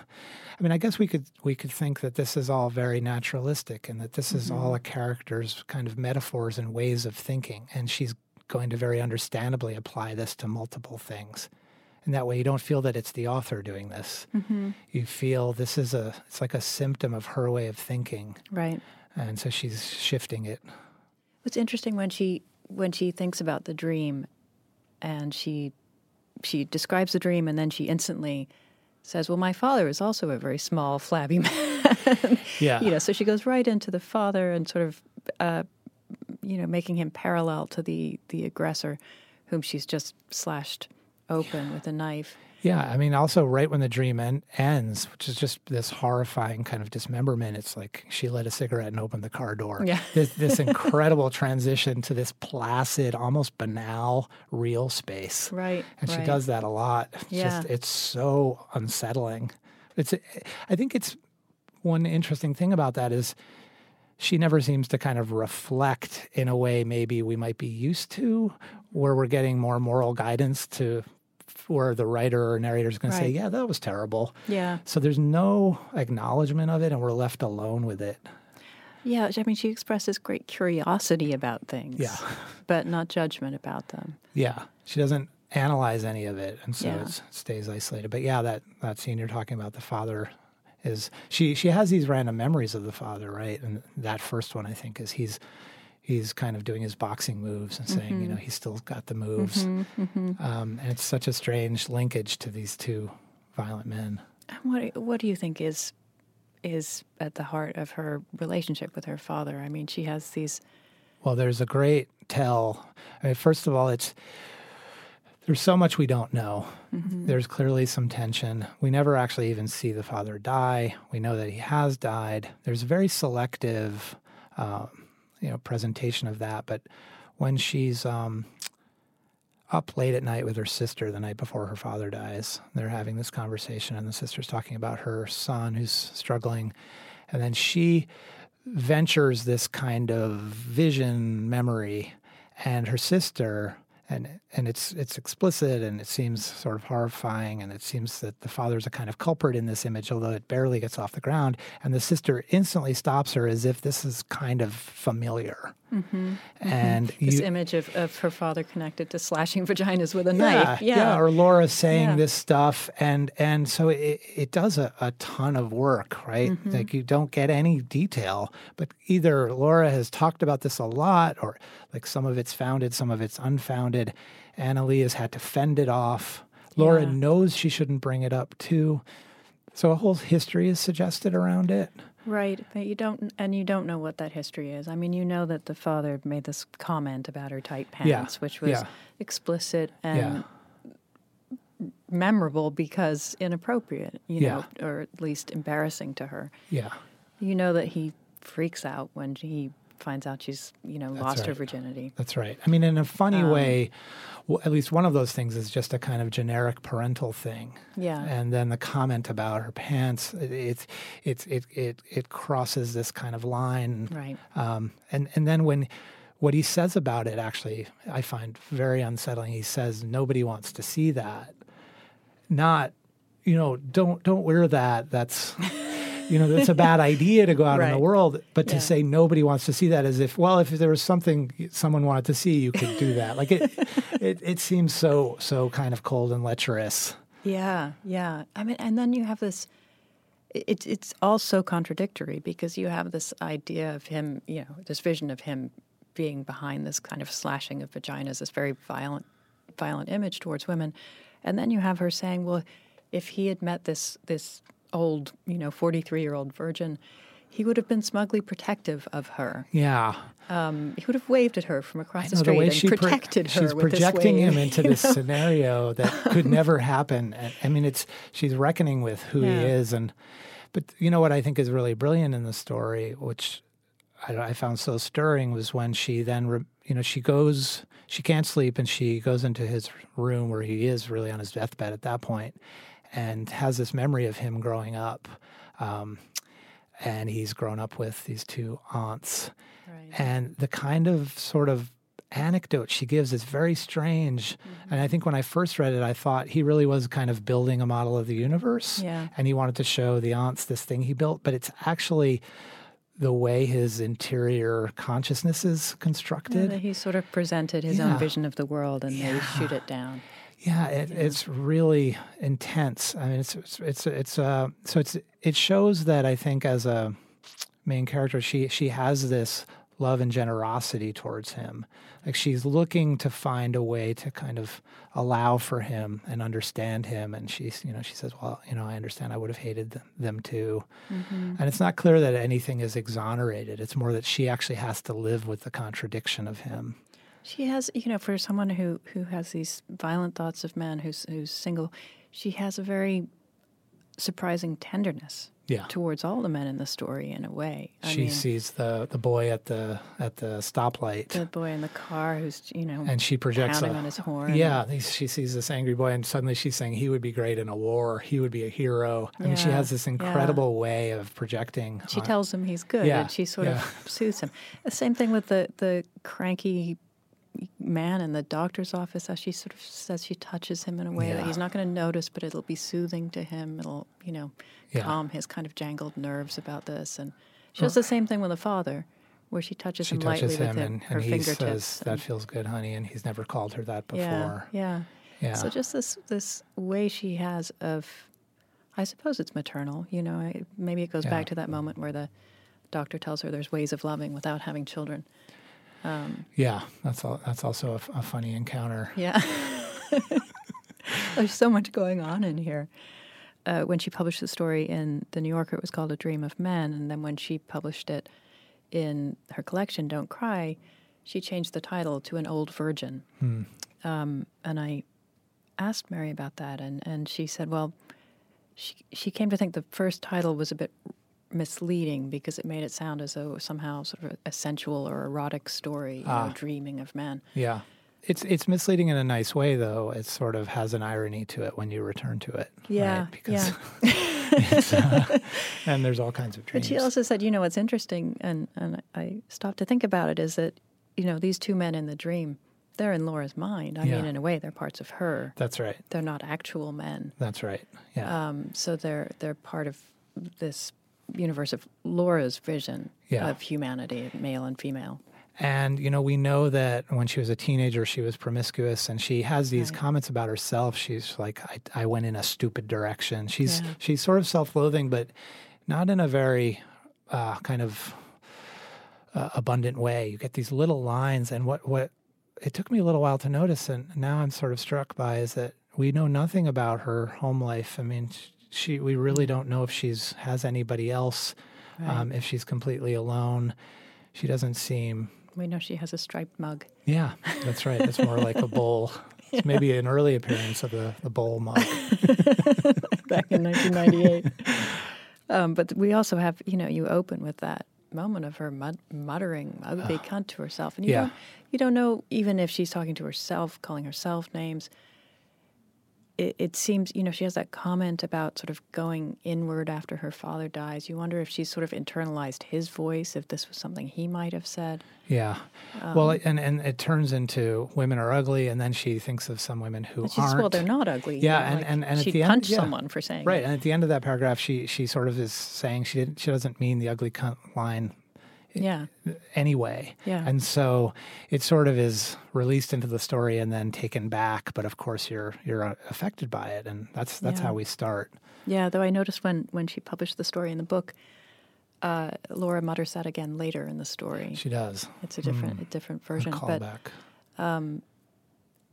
I mean, I guess we could we could think that this is all very naturalistic and that this mm-hmm. is all mm-hmm. a character's kind of metaphors and ways of thinking, and she's going to very understandably apply this to multiple things. And that way, you don't feel that it's the author doing this. Mm-hmm. You feel this is a it's like a symptom of her way of thinking, right? And so she's shifting it. What's interesting when she when she thinks about the dream, and she she describes the dream, and then she instantly says, Well, my father is also a very small, flabby man. yeah. You know, so she goes right into the father and sort of, uh, you know, making him parallel to the, the aggressor whom she's just slashed open with a knife. Yeah, I mean, also right when the dream en- ends, which is just this horrifying kind of dismemberment. It's like she lit a cigarette and opened the car door. Yeah, this, this incredible transition to this placid, almost banal, real space. Right, and right. she does that a lot. It's yeah. just it's so unsettling. It's, eh, I think it's one interesting thing about that is she never seems to kind of reflect in a way maybe we might be used to, where we're getting more moral guidance to where the writer or narrator is going right. to say, "Yeah, that was terrible." Yeah. So there's no acknowledgement of it, and we're left alone with it. Yeah, I mean, she expresses great curiosity about things. Yeah. But not judgment about them. Yeah, she doesn't analyze any of it, and so yeah. it stays isolated. But yeah, that that scene you're talking about, the father is she she has these random memories of the father, right? And that first one, I think, is he's he's kind of doing his boxing moves and saying, mm-hmm. you know, he's still got the moves. Mm-hmm, mm-hmm. Um, and it's such a strange linkage to these two violent men. What what do you think is is at the heart of her relationship with her father? I mean, she has these. Well, there's a great tell. I mean, first of all, it's there's so much we don't know. There's clearly some tension. We never actually even see the father die. We know that he has died. There's very selective, um, you know, presentation of that. But when she's um, up late at night with her sister the night before her father dies, they're having this conversation, and the sister's talking about her son who's struggling, and then she ventures this kind of vision memory, and her sister and and it's it's explicit and it seems sort of horrifying and it seems that the father's a kind of culprit in this image although it barely gets off the ground. And the sister instantly stops her as if this is kind of familiar and This you, image of, of her father connected to slashing vaginas with a yeah, knife. yeah, or Laura saying Yeah. this stuff, and and so it, it does a, a ton of work, right? Mm-hmm. Like you don't get any detail, but either Laura has talked about this a lot, or like some of it's founded, some of it's unfounded. Anna Lee has had to fend it off. Laura Yeah. knows she shouldn't bring it up too. So a whole history is suggested around it. Right, but you don't, and you don't know what that history is. I mean, you know that the father made this comment about her tight pants, Yeah, which was yeah. explicit and Yeah. memorable because inappropriate, you know, or at least embarrassing to her. Yeah. You know that he freaks out when he finds out she's, you know, lost her virginity. That's right. I mean, in a funny Um, way, w- at least one of those things is just a kind of generic parental thing. Yeah. And then the comment about her pants, it, it's it's it, it it crosses this kind of line. Right. Um, and and then when what he says about it, actually, I find very unsettling. He says nobody wants to see that. Not, you know, don't don't wear that. That's. You know, that's a bad idea to go out in the world, but to Yeah. say nobody wants to see that as if, well, if there was something someone wanted to see, you could do that. Like it, it, it seems so, so kind of cold and lecherous. Yeah, yeah. I mean, and then you have this. It, it's all so contradictory because you have this idea of him, you know, this vision of him being behind this kind of slashing of vaginas, this very violent, violent image towards women, and then you have her saying, "Well, if he had met this this old, you know, forty three year old virgin." He would have been smugly protective of her. Yeah. Um, he would have waved at her from across the street and pro- protected her. she's projecting wave, him into this know? scenario that could never happen. I mean, it's she's reckoning with who he is, and but you know what I think is really brilliant in the story, which I, I found so stirring, was when she then re, you know she goes she can't sleep and she goes into his room where he is really on his deathbed at that point, and has this memory of him growing up. Um, and he's grown up with these two aunts. Right. And the kind of sort of anecdote she gives is very strange. And I think when I first read it, I thought he really was kind of building a model of the universe. Yeah. And he wanted to show the aunts this thing he built, but it's actually the way his interior consciousness is constructed. that he sort of presented his Yeah. own vision of the world and they shoot it down. Yeah, it, it's really intense. I mean, it's it's it's it's uh, so it's it shows that I think as a main character, she she has this love and generosity towards him. Like she's looking to find a way to kind of allow for him and understand him. And she's you know she says, well, you know, I understand. I would have hated them, them too. And it's not clear that anything is exonerated. It's more that she actually has to live with the contradiction of him. She has, you know, for someone who who has these violent thoughts of men, who's who's single, she has a very surprising tenderness Yeah. towards all the men in the story. In a way, I she mean, sees the the boy at the at the stoplight. the boy in the car who's, you know, and she projects a- on his horn. Yeah, he- she sees this angry boy, and suddenly she's saying he would be great in a war. He would be a hero. I mean, she has this yeah. incredible way of projecting. She on- tells him he's good, Yeah, and she sort yeah. of soothes him. The same thing with the the cranky man in the doctor's office. As she sort of says, she touches him in a way that he's not going to notice, but it'll be soothing to him. It'll, you know, Yeah. calm his kind of jangled nerves about this. And she does the same thing with the father, where she touches she him touches lightly him, with him, and, her and fingertips. says, "That feels good, honey," and he's never called her that yeah, before. yeah. Yeah. So just this this way she has of, I suppose it's maternal. You know, I, maybe it goes Yeah. back to that moment where the doctor tells her there's ways of loving without having children. Yeah, that's all. That's also a funny encounter. Yeah. There's so much going on in here. Uh, when she published the story in The New Yorker, it was called A Dream of Men. And then when she published it in her collection, Don't Cry, she changed the title to An Old Virgin. Um, and I asked Mary about that, and, and she said, well, she, she came to think the first title was a bit misleading because it made it sound as though somehow sort of a sensual or erotic story, you know, dreaming of men. Yeah. It's it's misleading in a nice way though. It sort of has an irony to it when you return to it. Yeah, right? Because yeah. uh, and there's all kinds of dreams. But she also said, you know, what's interesting, and, and I stopped to think about it, is that, you know, these two men in the dream, they're in Laura's mind. I Yeah. mean, in a way, they're parts of her. That's right. They're not actual men. That's right. Yeah. Um, so they're they're part of this universe of Laura's vision Yeah. of humanity, male and female. And, you know, we know that when she was a teenager, she was promiscuous and she has these Right. comments about herself. She's like, I, I went in a stupid direction. She's, Yeah. she's sort of self loathing, but not in a very uh, kind of uh, abundant way. You get these little lines. And what, what it took me a little while to notice, and now I'm sort of struck by, is that we know nothing about her home life. I mean, she, we really don't know if she's has anybody else, um, if she's completely alone. She doesn't seem We know she has a striped mug. yeah, that's right. It's more like a bowl. It's maybe an early appearance of the, the bowl mug. back in 1998. um, but we also have, you know, you open with that moment of her muttering ugly cunt to herself, and you Yeah. don't, you don't know even if she's talking to herself, calling herself names. It, it seems, you know, she has that comment about sort of going inward after her father dies. You wonder if she's sort of internalized his voice, if this was something he might have said. Yeah. well, and, and it turns into women are ugly, and then she thinks of some women who And she says, aren't. well, they're not ugly. you Yeah, know, and- like and- and at she'd the yeah. someone for saying it. Right, it. and at the end of that paragraph, she she sort of is saying she didn't she doesn't mean the ugly cunt line Yeah. anyway. Yeah. And so it sort of is released into the story and then taken back, but of course you're you're uh, affected by it, and that's that's Yeah. how we start. Yeah, though I noticed when when she published the story in the book, uh, Laura mutters that again later in the story. She does. It's a different a different A version, but callback.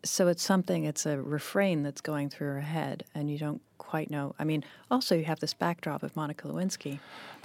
so it's something. It's a refrain that's going through her head, and you don't quite know. I mean, also you have this backdrop of Monica Lewinsky,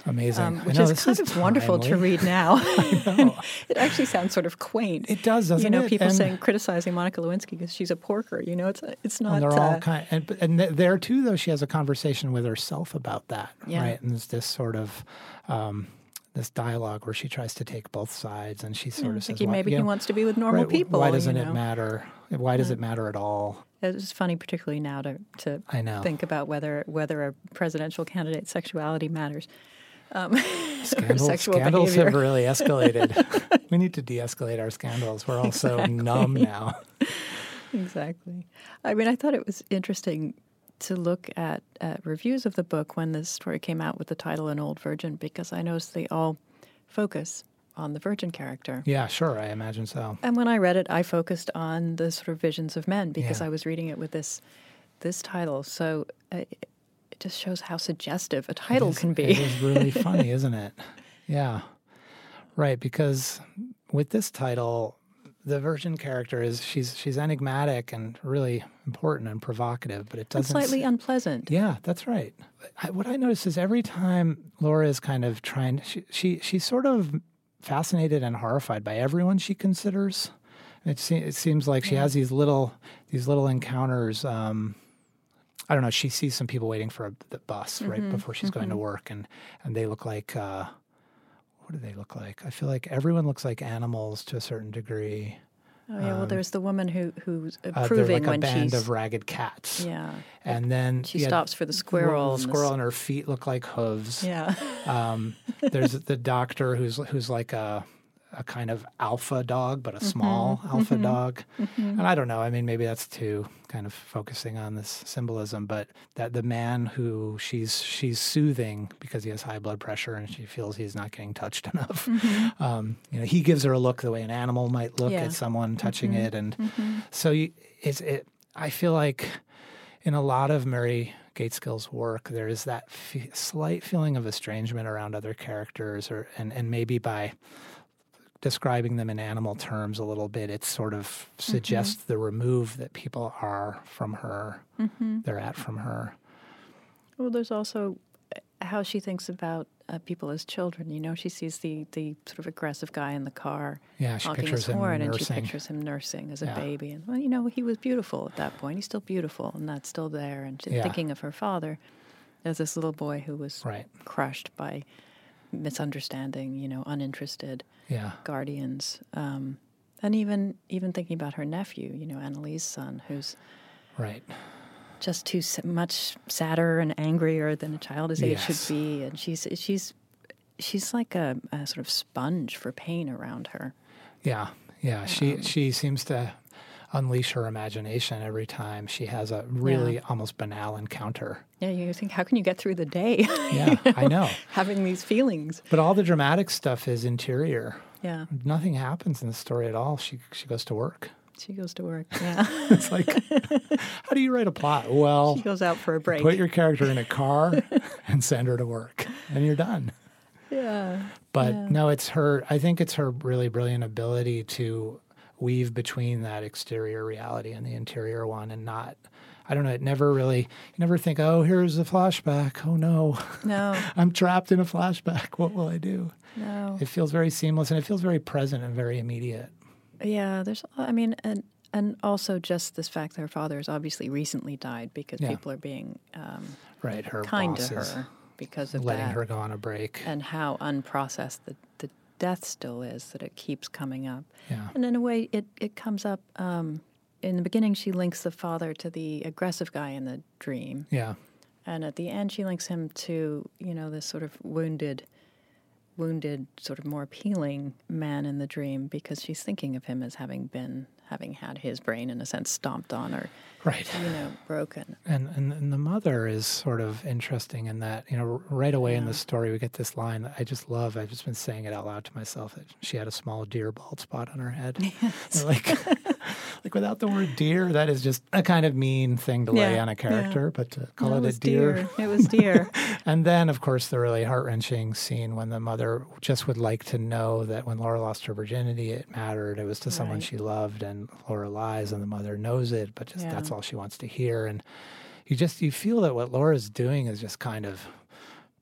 Amazing. um, I which know, is kind of wonderful to read now. it actually sounds sort of quaint. It does, doesn't it? you know, it? people And- saying criticizing Monica Lewinsky because she's a porker. You know, it's it's not. And they're all uh, kind, and, and there too, though she has a conversation with herself about that, Yeah. right? And there's this sort of um, this dialogue where she tries to take both sides, and she sort of says, "Why- maybe you he know, wants to be with normal right, people. Why doesn't know? it matter? Why does it matter at all? It's funny, particularly now, to to I know. think about whether whether a presidential candidate's sexuality matters. Um, Scandals, sexual scandals behavior. have really escalated. we need to de-escalate our scandals. We're all so numb now. exactly. I mean, I thought it was interesting to look at, at reviews of the book when this story came out with the title "An Old Virgin" because I noticed they all focus on the virgin character. Yeah, sure. I imagine so. And when I read it, I focused on the sort of visions of men because Yeah. I was reading it with this this title. So uh, it just shows how suggestive a title It is- can be. It is really funny, isn't it? Yeah. Right, because with this title, the virgin character is she's she's enigmatic and really important and provocative, but it doesn't slightly s- unpleasant. Yeah, that's right. I, what I notice is every time Laura is kind of trying, she, she she's sort of fascinated and horrified by everyone she considers. It, se- it seems like she has these little these little encounters. Um, I don't know. She sees some people waiting for a, the bus Mm-hmm, right before she's going to work, and and they look like uh, what do they look like? I feel like everyone looks like animals to a certain degree. Oh yeah, well, there's the woman who who's Um, Uh, they're approving like a band she's of ragged cats. yeah And then she yeah, stops for the the squirrel. the squirrel and her feet look like hooves. yeah, Um, there's the doctor who's who's like a a kind of alpha dog, but a mm-hmm. small mm-hmm. alpha dog. Mm-hmm. And I don't know. I mean, maybe that's too kind of focusing on this symbolism, but that the man who she's she's soothing because he has high blood pressure and she feels he's not getting touched enough. Um, you know, he gives her a look the way an animal might look Yeah. at someone touching it, and so you, it's it. I feel like in a lot of Mary Gaitskill's work, there is that f- slight feeling of estrangement around other characters, or and and maybe by describing them in animal terms a little bit, it sort of suggests the remove that people are from her, they're at from her. well, there's also uh, how she thinks about uh, people as children. You know, she sees the the sort of aggressive guy in the car, Yeah, she honking pictures his him horn, and she nursing. pictures him nursing as a Yeah. baby. And well, you know, he was beautiful at that point. He's still beautiful, and that's still there. And she's Yeah. thinking of her father as this little boy who was Right. crushed by misunderstanding. You know, uninterested Yeah. guardians. Um, and even even thinking about her nephew, you know, Anna Lee's son, who's Right. just too much sadder and angrier than a child his age Yes. should be, and she's she's she's like a, a sort of sponge for pain around her. Yeah. Yeah. She she seems to unleash her imagination every time she has a really almost banal encounter. Yeah, you think, how can you get through the day Yeah, I know. having these feelings? But all the dramatic stuff is interior. Yeah, Nothing happens in the story at all. She she goes to work. she goes to work. Yeah, It's like, how do you write a plot? Well, she goes out for a break. put your character in a car and send her to work, and you're done. yeah, But Yeah. no, it's her. I think it's her really brilliant ability to weave between that exterior reality and the interior one, and not. I don't know. It never really. You never think, oh, here's a flashback. Oh no, no, I'm trapped in a flashback. What will I do? no. It feels very seamless, and it feels very present and very immediate. Yeah, there's. I mean, and and also just this fact that her father has obviously recently died because Yeah. people are being um, Right. Her kind to her because of letting that. her go on a break. and how unprocessed the, the death still is that it keeps coming up. Yeah. And in a way, it, it comes up. Um, in the beginning, she links the father to the aggressive guy in the dream. Yeah. And at the end, she links him to, you know, this sort of wounded, wounded, sort of more appealing man in the dream because she's thinking of him as having been, having had his brain, in a sense, stomped on or, Right. you know, broken. And, and and the mother is sort of interesting in that you know right away in the story we get this line that I just love. I've just been saying it out loud to myself that she had a small deer bald spot on her head. like like without the word deer, that is just a kind of mean thing to lay on a character. But to call No, it, was a deer, It was deer. and then of course the really heart wrenching scene when the mother just would like to know that when Laura lost her virginity, it mattered. It was to someone Right. she loved, and Laura lies, and the mother knows it, but just Yeah. that's all she wants to hear. And you just you feel that what Laura's doing is just kind of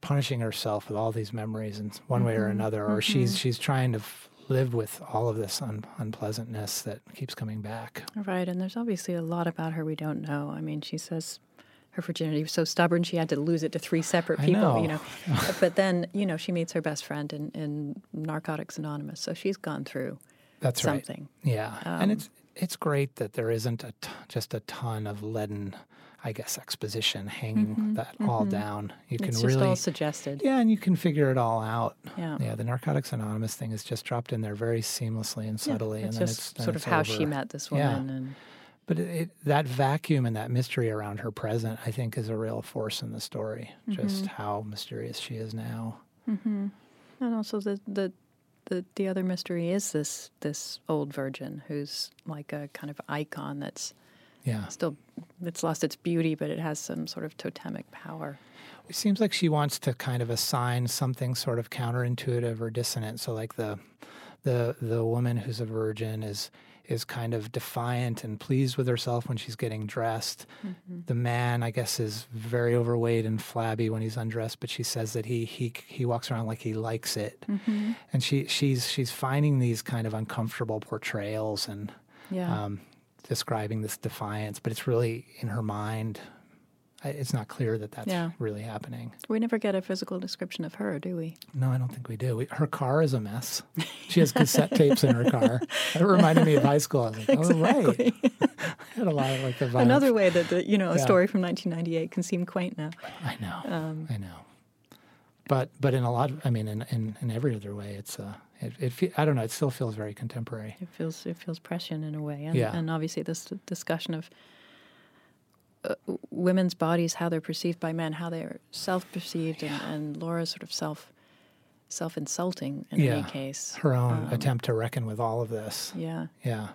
punishing herself with all these memories in one way Mm-hmm. or another, or she's she's trying to f- live with all of this un- unpleasantness that keeps coming back. Right, and there's obviously a lot about her we don't know. I mean, she says her virginity was so stubborn she had to lose it to three separate people, you know. know. but then, you know, she meets her best friend in, in Narcotics Anonymous, so she's gone through That's right. something. Yeah, Um, and it's it's great that there isn't a t- just a ton of leaden, I guess, exposition hanging that all down. You can Mm-hmm, It's just really, all suggested. yeah, and you can figure it all out. Yeah. Yeah, the Narcotics Anonymous thing is just dropped in there very seamlessly and Yeah, subtly, it's and then just it's sort of how she met this Yeah. woman, and But it, it, that vacuum and that mystery around her present, I think, is a real force in the story. Mm-hmm. Just how mysterious she is now. and also the the the, the other mystery is this this old virgin who's like a kind of icon that's Yeah, still it's lost its beauty, but it has some sort of totemic power. it seems like she wants to kind of assign something sort of counterintuitive or dissonant. So, like the the the woman who's a virgin is is kind of defiant and pleased with herself when she's getting dressed. The man, I guess, is very overweight and flabby when he's undressed, but she says that he he he walks around like he likes it. And she she's she's finding these kind of uncomfortable portrayals and Yeah. um, describing this defiance, but it's really in her mind. It's not clear that that's Yeah. really happening. We never get a physical description of her, do we? No, I don't think we do. We, her car is a mess. She has cassette tapes in her car. It reminded me of high school. I was like, oh, right. I had a lot of like the violence. Another way that the, you know a Yeah. story from 1998 can seem quaint now. I know. Um, I know. But but in a lot, of, I mean, in, in, in every other way, it's uh, it, it I don't know. It still feels very contemporary. It feels it feels prescient in a way, and, Yeah. and obviously this discussion of uh, women's bodies, how they're perceived by men, how they're self-perceived, and, and Laura's sort of self self-insulting in any case. Her own Um, attempt to reckon with all of this. Yeah, Yeah.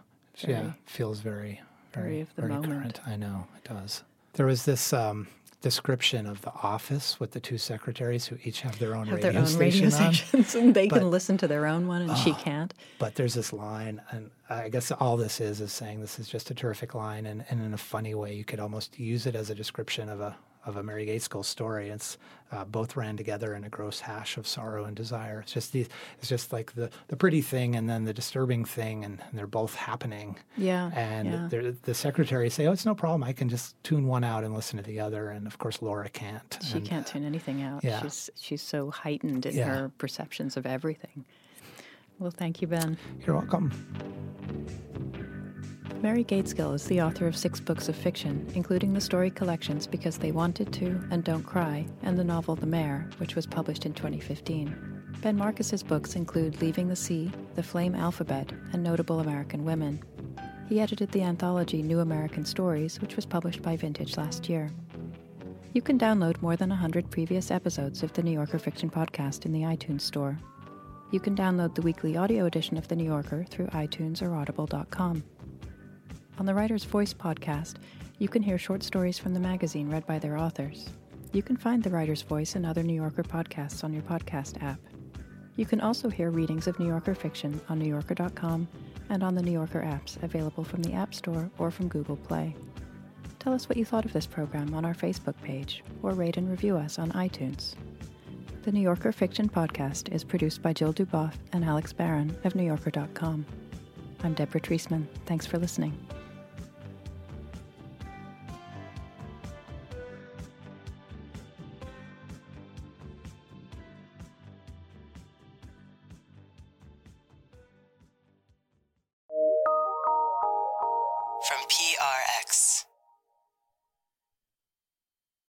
yeah. Feels very, very, very of the very moment. current. I know it does. There was this um, description of the office with the two secretaries who each have their own have radio their own station radio on. stations, and they But- can listen to their own one, and she ah, can't. But there's this line, and I guess all this is is saying this is just a terrific line, and, and in a funny way, you could almost use it as a description of a of a Mary Gaitskill story. It's uh, both ran together in a gross hash of sorrow and desire. It's just the, it's just like the the pretty thing and then the disturbing thing, and, and they're both happening. Yeah. And yeah. the secretary say, "Oh, it's no problem. I can just tune one out and listen to the other." And of course, Laura can't. She and, can't tune anything out. yeah. She's she's so heightened in Yeah. her perceptions of everything. Well, thank you, Ben. You're welcome. Mary Gaitskill is the author of six books of fiction, including the story collections Because They Wanted to and Don't Cry, and the novel The Mare, which was published in 2015. Ben Marcus's books include Leaving the Sea, The Flame Alphabet, and Notable American Women. He edited the anthology New American Stories, which was published by Vintage last year. You can download more than 100 previous episodes of the New Yorker Fiction Podcast in the iTunes Store. You can download the weekly audio edition of The New Yorker through iTunes or audible.com. On the Writer's Voice podcast, you can hear short stories from the magazine read by their authors. You can find The Writer's Voice and other New Yorker podcasts on your podcast app. You can also hear readings of New Yorker fiction on NewYorker.com and on the New Yorker apps available from the App Store or from Google Play. Tell us what you thought of this program on our Facebook page or rate and review us on iTunes. The New Yorker Fiction Podcast is produced by Jill Duboff and Alex Barron of NewYorker.com. I'm Deborah Treisman. Thanks for listening.